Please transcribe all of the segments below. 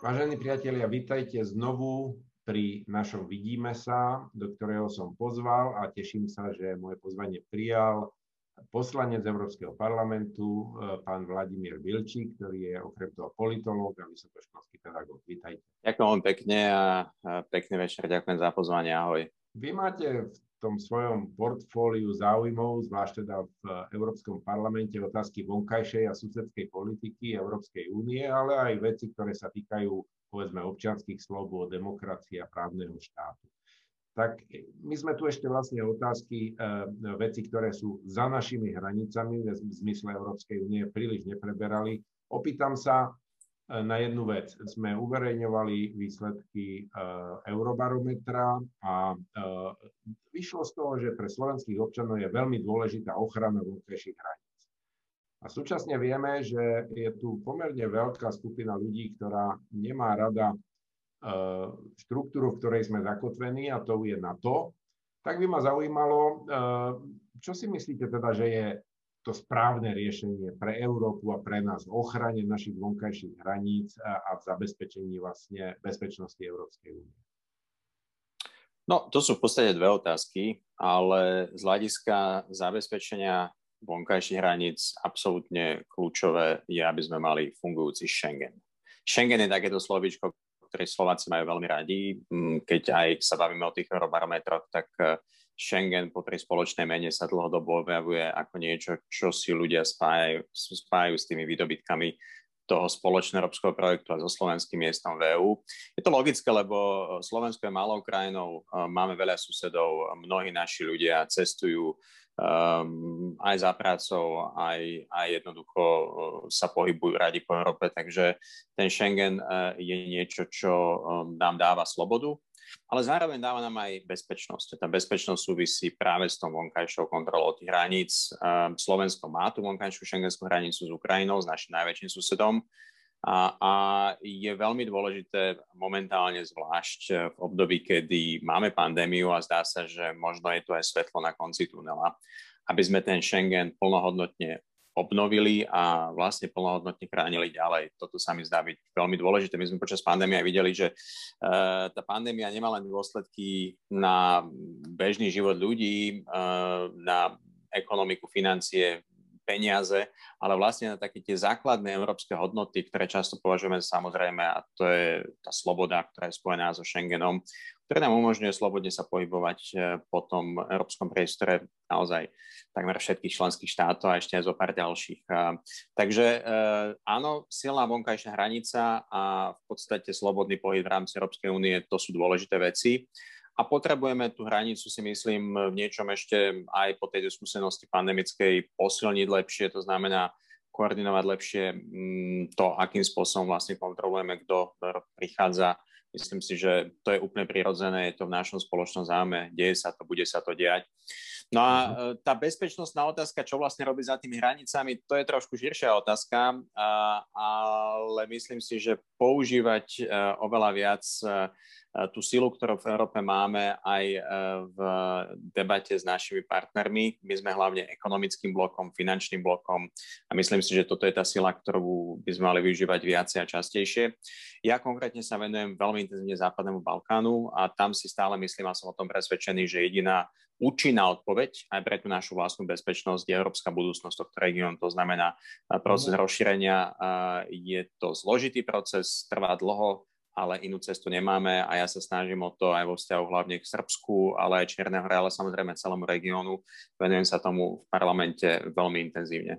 Vážení priatelia, vítajte znovu pri našom Vidíme sa, do ktorého som pozval a teším sa, že moje pozvanie prijal poslanec Európskeho parlamentu, e, pán Vladimír Vilčík, ktorý je okrem toho politológ a vysokoškolský pedagóg. Vítajte. Ďakujem pekne a pekný večer. Ďakujem za pozvanie. Ahoj. Vy máte v tom svojom portfóliu záujmov, zvlášť teda v Európskom parlamente, otázky vonkajšej a susedskej politiky Európskej únie, ale aj veci, ktoré sa týkajú povedzme občianských slobôd, demokracie a právneho štátu tak my sme tu ešte vlastne otázky, e, veci, ktoré sú za našimi hranicami v zmysle Európskej únie, príliš nepreberali. Opýtam sa na jednu vec. Sme uverejňovali výsledky e, Eurobarometra a vyšlo z toho, že pre slovenských občanov je veľmi dôležitá ochrana vonkajších hraníc. A súčasne vieme, že je tu pomerne veľká skupina ľudí, ktorá nemá rada Eh, štruktúru, v ktorej sme zakotvení, a to je NATO, tak by ma zaujímalo, čo si myslíte teda, že je to správne riešenie pre Európu a pre nás v ochrane našich vonkajších hraníc a v zabezpečení vlastne bezpečnosti Európskej únie? No, to sú v podstate dve otázky, ale z hľadiska zabezpečenia vonkajších hraníc absolútne kľúčové je, aby sme mali fungujúci Schengen. Schengen je takéto slovíčko, ktorej Slováci majú veľmi radi. Mm, keď aj sa bavíme o tých eurobarometroch, tak eh, Schengen po tej spoločnej mene sa dlhodobo objavuje ako niečo, čo si ľudia spájajú, spájajú s tými výdobytkami toho spoločného európskeho projektu a so slovenským miestom v EÚ. Je to logické, lebo Slovensko je malou krajinou, eh, máme veľa susedov, mnohí naši ľudia cestujú um, aj za prácou, aj, aj jednoducho uh, sa pohybujú radi po Európe, takže ten Schengen je niečo, čo nám dáva slobodu, ale zároveň dáva nám aj bezpečnosť. Tá bezpečnosť súvisí práve s tou vonkajšou kontrolou tých hraníc. Um, Slovensko má tú vonkajšiu šengenskú hranicu s Ukrajinou, s našim najväčším susedom. A, a je veľmi dôležité momentálne zvlášť v období, kedy máme pandémiu a zdá sa, že možno je tu aj svetlo na konci tunela, aby sme ten Schengen plnohodnotne obnovili a vlastne plnohodnotne chránili ďalej. Toto sa mi zdá byť veľmi dôležité. My sme počas pandémie aj videli, že uh, tá pandémia nemá len dôsledky na bežný život ľudí, uh, na ekonomiku, financie, peniaze, ale vlastne na také tie základné európske hodnoty, ktoré často považujeme samozrejme, a to je tá sloboda, ktorá je spojená so Schengenom, ktoré nám umožňuje slobodne sa pohybovať e, po tom európskom priestore naozaj takmer všetkých členských štátov a ešte aj zo pár ďalších. Takže e, áno, silná vonkajšia hranica a v podstate slobodný pohyb v rámci Európskej únie, to sú dôležité veci. A potrebujeme tú hranicu, si myslím, v niečom ešte aj po tej skúsenosti pandemickej posilniť lepšie, to znamená koordinovať lepšie mm, to, akým spôsobom vlastne kontrolujeme, kto prichádza. Myslím si, že to je úplne prirodzené, je to v našom spoločnom záme, deje sa to, bude sa to diať. No a mhm. e, tá bezpečnostná otázka, čo vlastne robí za tými hranicami, to je trošku širšia otázka, ale myslím si, že používať e, oveľa viac e, tú silu, ktorú v Európe máme aj eh, v debate s našimi partnermi. My sme hlavne ekonomickým blokom, finančným blokom a myslím si, že toto je tá sila, ktorú by sme mali využívať viacej a častejšie. Ja konkrétne sa venujem veľmi intenzívne Západnému Balkánu a tam si stále myslím a som o tom presvedčený, že jediná účinná odpoveď aj pre tú našu vlastnú bezpečnosť je európska budúcnosť tohto regiónu. To znamená eh, proces mhm. rozšírenia. Je to zložitý proces, trvá dlho, ale inú cestu nemáme a ja sa snažím o to aj vo vzťahu hlavne k Srbsku, ale aj Čierneho hore, ale samozrejme celému regiónu. Venujem sa tomu v parlamente veľmi intenzívne.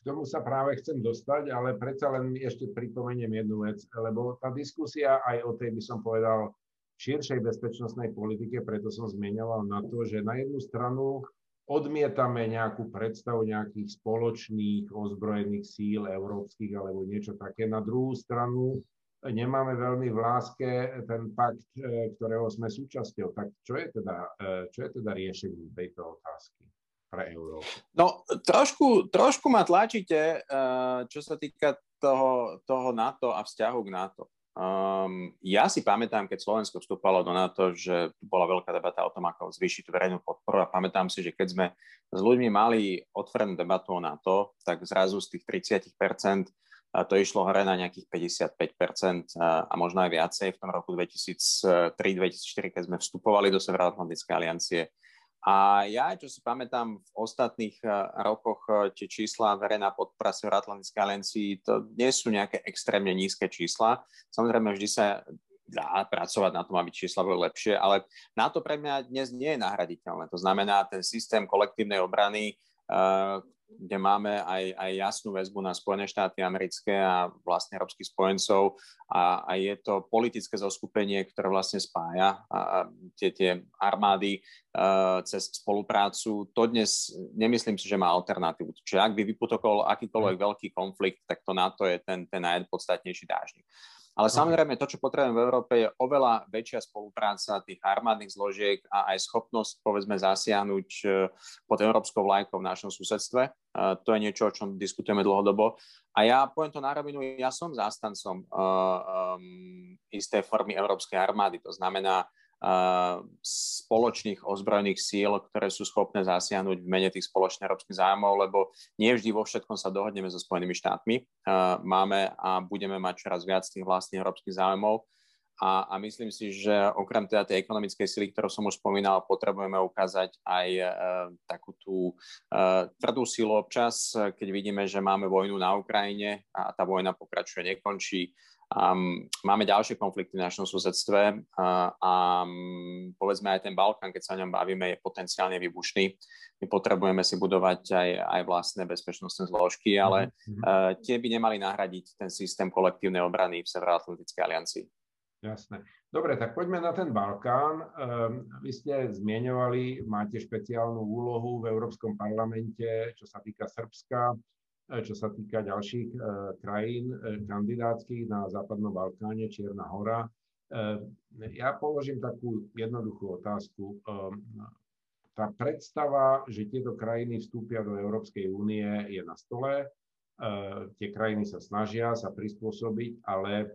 K tomu sa práve chcem dostať, ale predsa len ešte pripomeniem jednu vec, lebo tá diskusia aj o tej by som povedal širšej bezpečnostnej politike, preto som zmienoval na to, že na jednu stranu odmietame nejakú predstavu nejakých spoločných ozbrojených síl európskych alebo niečo také. Na druhú stranu nemáme veľmi v láske ten pakt, e, ktorého sme súčasťou. Tak čo je teda, e, čo je teda riešenie tejto otázky pre Európu? No, trošku, trošku ma tlačíte, e, čo sa týka toho, toho NATO a vzťahu k NATO. Um, ja si pamätám, keď Slovensko vstúpalo do NATO, že tu bola veľká debata o tom, ako zvýšiť verejnú podporu a pamätám si, že keď sme s ľuďmi mali otvorenú debatu o NATO, tak zrazu z tých 30% to išlo hore na nejakých 55% a možno aj viacej v tom roku 2003-2004, keď sme vstupovali do Severoatlantickej aliancie. A ja, čo si pamätám, v ostatných rokoch tie čísla verejná podpora Severoatlantickej aliancii, to nie sú nejaké extrémne nízke čísla. Samozrejme, vždy sa dá pracovať na tom, aby čísla boli lepšie, ale na to pre mňa dnes nie je nahraditeľné. To znamená, ten systém kolektívnej obrany, kde máme aj, aj jasnú väzbu na Spojené štáty americké a vlastne európskych spojencov a, a je to politické zoskupenie, ktoré vlastne spája a, a tie, tie armády a, cez spoluprácu. To dnes nemyslím si, že má alternatívu. Čiže ak by vyputokol akýkoľvek veľký konflikt, tak to na to je ten, ten najpodstatnejší dážnik. Ale samozrejme, to, čo potrebujeme v Európe, je oveľa väčšia spolupráca tých armádnych zložiek a aj schopnosť, povedzme, zasiahnuť e, pod európskou vlajkou v našom susedstve. To je niečo, o čom diskutujeme dlhodobo. A ja poviem to na rovinu, ja som zástancom um, isté formy európskej armády. To znamená, spoločných ozbrojených síl, ktoré sú schopné zasiahnuť v mene tých spoločných európskych zájmov, lebo nie vždy vo všetkom sa dohodneme so Spojenými štátmi. Máme a budeme mať čoraz viac tých vlastných európskych zájmov. A, a myslím si, že okrem teda tej ekonomickej sily, ktorú som už spomínal, potrebujeme ukázať aj e, takú tú e, tvrdú silu občas, keď vidíme, že máme vojnu na Ukrajine a tá vojna pokračuje, nekončí Um, máme ďalšie konflikty v našom susedstve uh, a um, povedzme aj ten Balkán, keď sa o ňom bavíme, je potenciálne vybušný. My potrebujeme si budovať aj, aj vlastné bezpečnostné zložky, ale uh, tie by nemali nahradiť ten systém kolektívnej obrany v Severoatlantickej aliancii. Jasné. Dobre, tak poďme na ten Balkán. Um, vy ste zmieňovali, máte špeciálnu úlohu v Európskom parlamente, čo sa týka Srbska čo sa týka ďalších e, krajín e, kandidátskych na Západnom Balkáne, Čierna hora. Ja položím takú jednoduchú otázku. Tá predstava, že tieto krajiny vstúpia do Európskej únie, je na stole. Tie krajiny sa snažia sa prispôsobiť, ale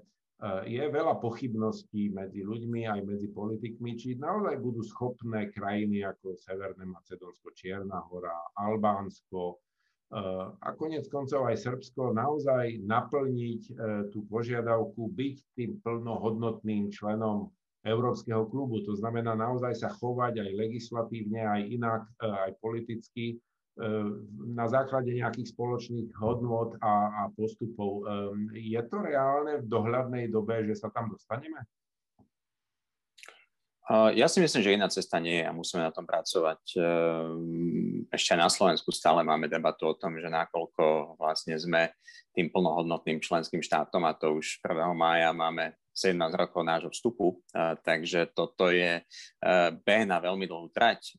je veľa pochybností medzi ľuďmi aj medzi politikmi, či naozaj budú schopné krajiny ako Severné Macedónsko, Čierna hora, Albánsko, a konec koncov aj Srbsko naozaj naplniť e, tú požiadavku byť tým plnohodnotným členom Európskeho klubu. To znamená naozaj sa chovať aj legislatívne, aj inak, e, aj politicky e, na základe nejakých spoločných hodnot a, a postupov. Je to reálne v dohľadnej dobe, že sa tam dostaneme? Ja si myslím, že iná cesta nie je a musíme na tom pracovať. Ehm, ešte na Slovensku stále máme debatu o tom, že nakoľko vlastne sme tým plnohodnotným členským štátom a to už 1. mája máme 17 rokov nášho vstupu, takže toto je e, beh na veľmi dlhú trať.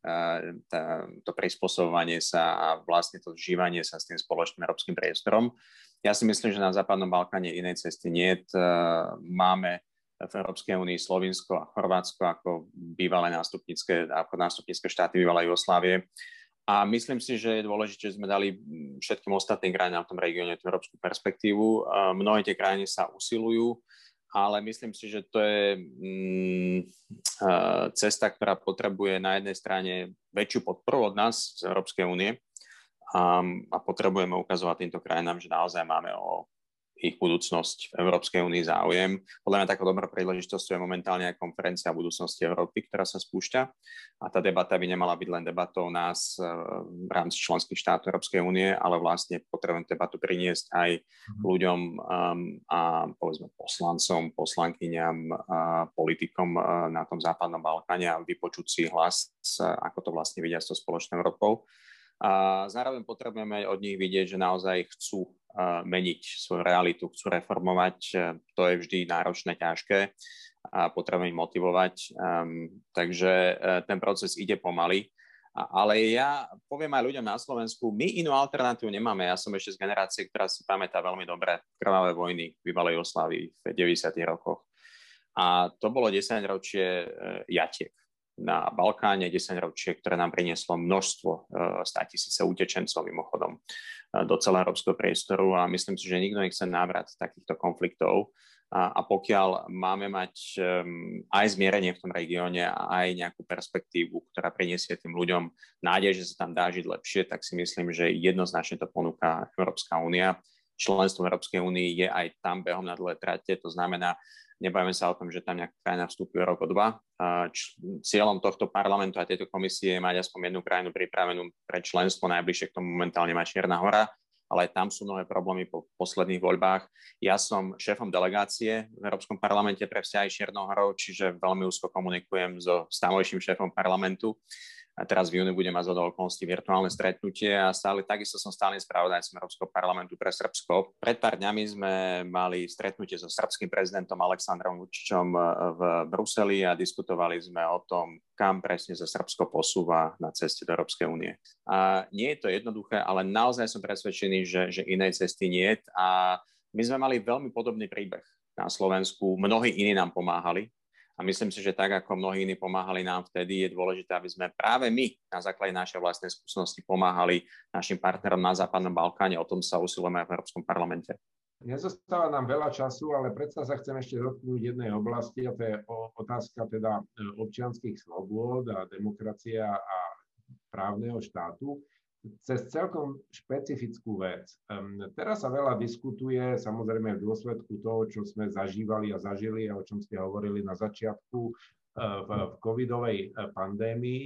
To prispôsobovanie sa a vlastne to zžívanie sa s tým spoločným európskym priestorom. Ja si myslím, že na Západnom Balkáne inej cesty nie. Máme v Európskej únii Slovinsko a Chorvátsko ako bývalé nástupnícke, ako nástupnícke štáty bývalej Jugoslávie. A myslím si, že je dôležité, že sme dali všetkým ostatným krajinám v tom regióne tú európsku perspektívu. Mnohé tie krajiny sa usilujú, ale myslím si, že to je mm, cesta, ktorá potrebuje na jednej strane väčšiu podporu od nás z Európskej únie a, a potrebujeme ukazovať týmto krajinám, že naozaj máme o ich budúcnosť v Európskej únii záujem. Podľa mňa takou dobrou príležitosťou je momentálne aj konferencia o budúcnosti Európy, ktorá sa spúšťa. A tá debata by nemala byť len debatou nás eh, v rámci členských štátov Európskej únie, ale vlastne potrebujeme debatu priniesť aj mhm. ľuďom um, a povedzme poslancom, poslankyňam, uh, politikom uh, na tom západnom Balkáne a vypočuť si hlas, ako to vlastne vidia s tou spoločnou Európou. A zároveň potrebujeme od nich vidieť, že naozaj chcú meniť svoju realitu, chcú reformovať. E, to je vždy náročné, ťažké a potrebujeme ich motivovať. Um, takže ten proces ide pomaly. Ale ja poviem aj ľuďom na Slovensku, my inú alternatívu nemáme. Ja som ešte z generácie, ktorá si pamätá veľmi dobre krvavé vojny v bývalej Oslávii v 90. rokoch. A to bolo 10 ročie jatiek na Balkáne, 10 ročie, ktoré nám prinieslo množstvo, 100 e, tisíce utečencov mimochodom e, do celého európskeho priestoru a myslím si, že nikto nechce návrat takýchto konfliktov. A, a pokiaľ máme mať um, aj zmierenie v tom regióne a aj nejakú perspektívu, ktorá priniesie tým ľuďom nádej, že sa tam dá žiť lepšie, tak si myslím, že jednoznačne to ponúka Európska únia členstvo Európskej únii je aj tam behom na dlhé trate. To znamená, nebavíme sa o tom, že tam nejaká krajina vstúpi rok o dva. Cieľom tohto parlamentu a tejto komisie je mať aspoň jednu krajinu pripravenú pre členstvo. Najbližšie k tomu momentálne má Čierna hora ale aj tam sú mnohé problémy po posledných voľbách. Ja som šéfom delegácie v Európskom parlamente pre vzťahy Čiernohorou, čiže veľmi úzko komunikujem so stávojším šéfom parlamentu a teraz v júni budem mať zo okolností virtuálne stretnutie a stále takisto som stálym spravodajcom Európskeho parlamentu pre Srbsko. Pred pár dňami sme mali stretnutie so srbským prezidentom Aleksandrom Vučičom v Bruseli a diskutovali sme o tom, kam presne sa Srbsko posúva na ceste do Európskej únie. A nie je to jednoduché, ale naozaj som presvedčený, že, že inej cesty nie. A my sme mali veľmi podobný príbeh na Slovensku. Mnohí iní nám pomáhali, a myslím si, že tak, ako mnohí iní pomáhali nám vtedy, je dôležité, aby sme práve my na základe našej vlastnej skúsenosti pomáhali našim partnerom na Západnom Balkáne. O tom sa usilujeme aj v Európskom parlamente. Nezostáva nám veľa času, ale predsa sa chcem ešte dotknúť jednej oblasti, a to je otázka teda e, občianských slobôd a demokracia a právneho štátu cez celkom špecifickú vec. Teraz sa veľa diskutuje, samozrejme v dôsledku toho, čo sme zažívali a zažili a o čom ste hovorili na začiatku e, v, v covidovej e, pandémii,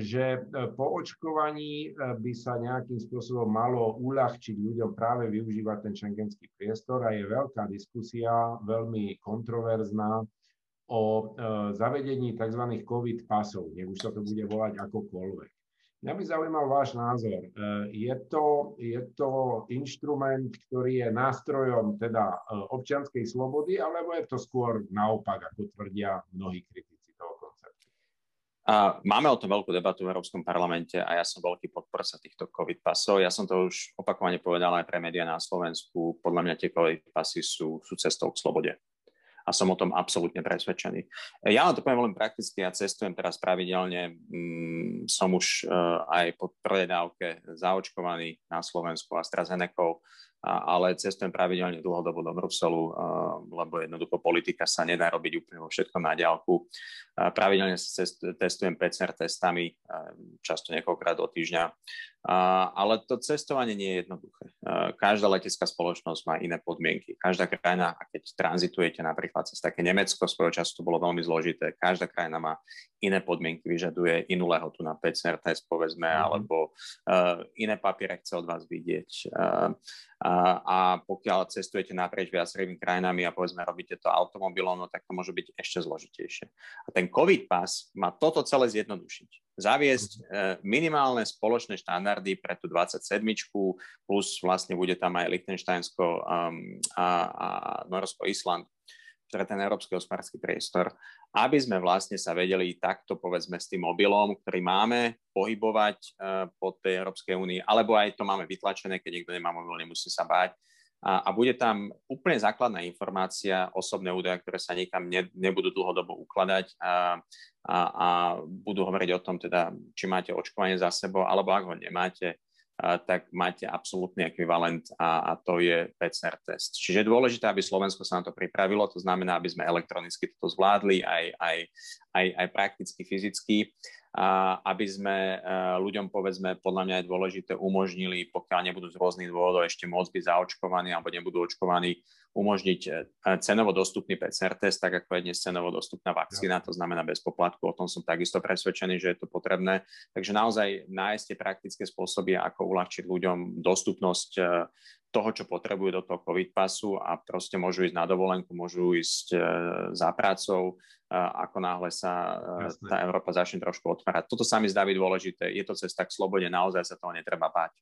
že e, po očkovaní by sa nejakým spôsobom malo uľahčiť ľuďom práve využívať ten šengenský priestor a je veľká diskusia, veľmi kontroverzná o zavedení tzv. COVID pasov, nech už sa to bude volať akokoľvek. Mňa by zaujímal váš názor. E, je to, je to inštrument, ktorý je nástrojom teda e, občianskej slobody, alebo je to skôr naopak, ako tvrdia mnohí kritici toho konceptu? Máme o tom veľkú debatu v Európskom parlamente a ja som veľký podporca týchto COVID pasov. Ja som to už opakovane povedal aj pre médiá na Slovensku. Podľa mňa tie COVID pasy sú, sú cestou k slobode a som o tom absolútne presvedčený. Ja vám to poviem veľmi prakticky, ja cestujem teraz pravidelne, mm, som už uh, aj po prvej dávke zaočkovaný na Slovensku AstraZeneca, ale cestujem pravidelne dlhodobo do Bruselu, lebo jednoducho politika sa nedá robiť úplne vo všetkom na diálku. Pravidelne sa testujem PCR testami, často niekoľkrát do týždňa, ale to cestovanie nie je jednoduché. Každá letecká spoločnosť má iné podmienky. Každá krajina, keď tranzitujete napríklad cez také Nemecko, svojho času to bolo veľmi zložité, každá krajina má iné podmienky, vyžaduje inú lehotu na PCR test, povedzme, mm-hmm. alebo iné papiere chce od vás vidieť a pokiaľ cestujete naprieč viacerými krajinami a povedzme robíte to automobilom, no tak to môže byť ešte zložitejšie. A ten COVID pas má toto celé zjednodušiť. Zaviesť e, minimálne spoločné štandardy pre tú 27 plus vlastne bude tam aj Liechtensteinsko um, a, a Norsko, Island pre ten európsky hospodársky priestor, aby sme vlastne sa vedeli takto, povedzme, s tým mobilom, ktorý máme, pohybovať uh, po tej Európskej únii, alebo aj to máme vytlačené, keď niekto nemá mobil, nemusí sa báť. A, a bude tam úplne základná informácia, osobné údaje, ktoré sa nikam ne, nebudú dlhodobo ukladať a, a, a budú hovoriť o tom, teda, či máte očkovanie za sebou, alebo ak ho nemáte, tak máte absolútny ekvivalent a, a to je PCR test. Čiže je dôležité, aby Slovensko sa na to pripravilo, to znamená, aby sme elektronicky toto zvládli aj, aj, aj, aj prakticky, fyzicky aby sme e, ľuďom, povedzme, podľa mňa je dôležité, umožnili, pokiaľ nebudú z rôznych dôvodov ešte môcť byť zaočkovaní alebo nebudú očkovaní, umožniť e, cenovo dostupný PCR test, tak ako je dnes cenovo dostupná vakcína, to znamená bez poplatku. O tom som takisto presvedčený, že je to potrebné. Takže naozaj nájsť tie praktické spôsoby, ako uľahčiť ľuďom dostupnosť e, toho, čo potrebujú do toho COVID pasu a proste môžu ísť na dovolenku, môžu ísť za prácou, ako náhle sa e, Jasne. tá Európa začne trošku otvárať. Toto sa mi zdá byť dôležité. Je to cesta k slobode, naozaj sa toho netreba báť.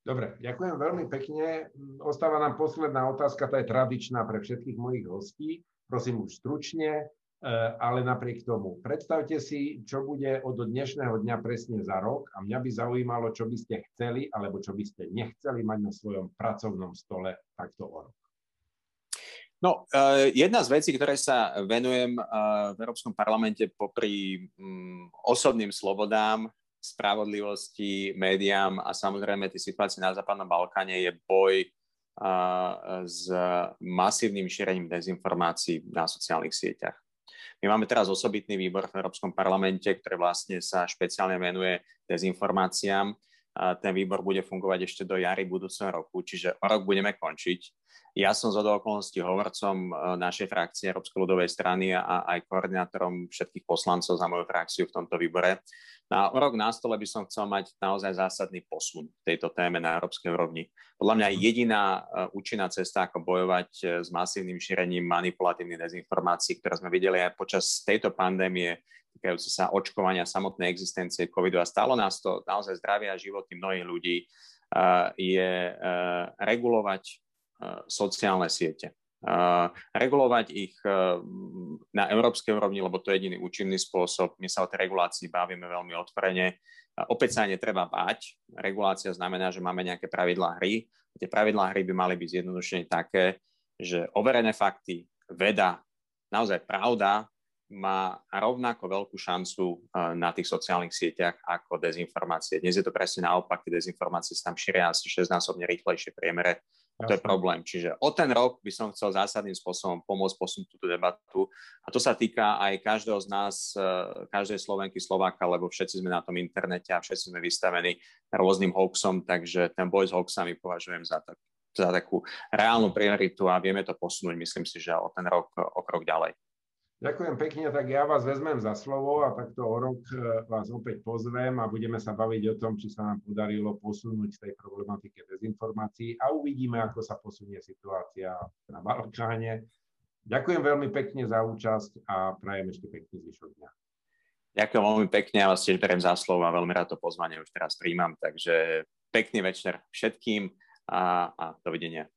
Dobre, ďakujem veľmi pekne. Ostáva nám posledná otázka, tá je tradičná pre všetkých mojich hostí. Prosím už stručne. Eh, ale napriek tomu. Predstavte si, čo bude od dnešného dňa presne za rok a mňa by zaujímalo, čo by ste chceli alebo čo by ste nechceli mať na svojom pracovnom stole takto o rok. No, uh, jedna z vecí, ktoré sa venujem uh, v Európskom parlamente popri um, osobným slobodám, spravodlivosti, médiám a samozrejme tej situácii na Západnom Balkáne je boj uh, s masívnym šírením dezinformácií na sociálnych sieťach. My máme teraz osobitný výbor v Európskom parlamente, ktorý vlastne sa špeciálne venuje dezinformáciám. Ten výbor bude fungovať ešte do jary budúceho roku, čiže o rok budeme končiť. Ja som zo okolností hovorcom našej frakcie Európskej ľudovej strany a aj koordinátorom všetkých poslancov za moju frakciu v tomto výbore. Na rok na stole by som chcel mať naozaj zásadný posun v tejto téme na európskej úrovni. Podľa mňa jediná e, účinná cesta, ako bojovať e, s masívnym šírením manipulatívnych dezinformácií, ktoré sme videli aj počas tejto pandémie, týkajúce sa očkovania samotnej existencie covidu a stalo nás to naozaj zdravia a životy mnohých ľudí, e, je regulovať sociálne siete regulovať ich na európskej úrovni, lebo to je jediný účinný spôsob. My sa o tej regulácii bavíme veľmi otvorene. Opäť sa netreba báť. Regulácia znamená, že máme nejaké pravidlá hry. Tie pravidlá hry by mali byť zjednodušene také, že overené fakty, veda, naozaj pravda má rovnako veľkú šancu e, na tých sociálnych sieťach ako dezinformácie. Dnes je to presne naopak, tie dezinformácie sa tam šíria asi 6-násobne rýchlejšie priemere to je problém. Čiže o ten rok by som chcel zásadným spôsobom pomôcť posunúť túto debatu. A to sa týka aj každého z nás, e, každej Slovenky, Slováka, lebo všetci sme na tom internete a všetci sme vystavení rôznym hoaxom, takže ten boj s hoaxami považujem za, tak, za takú reálnu prioritu a vieme to posunúť, myslím si, že o ten rok o krok ďalej. Ďakujem pekne, tak ja vás vezmem za slovo a takto o rok e, vás opäť pozvem a budeme sa baviť o tom, či sa nám podarilo posunúť tej problematike dezinformácií a uvidíme, ako sa posunie situácia na Balkáne. Ďakujem veľmi pekne za účasť a prajem ešte pekný zvyšok dňa. Ďakujem veľmi pekne, a vás tiež beriem za slovo a veľmi rád to pozvanie už teraz príjmam, takže pekný večer všetkým a, a dovidenia.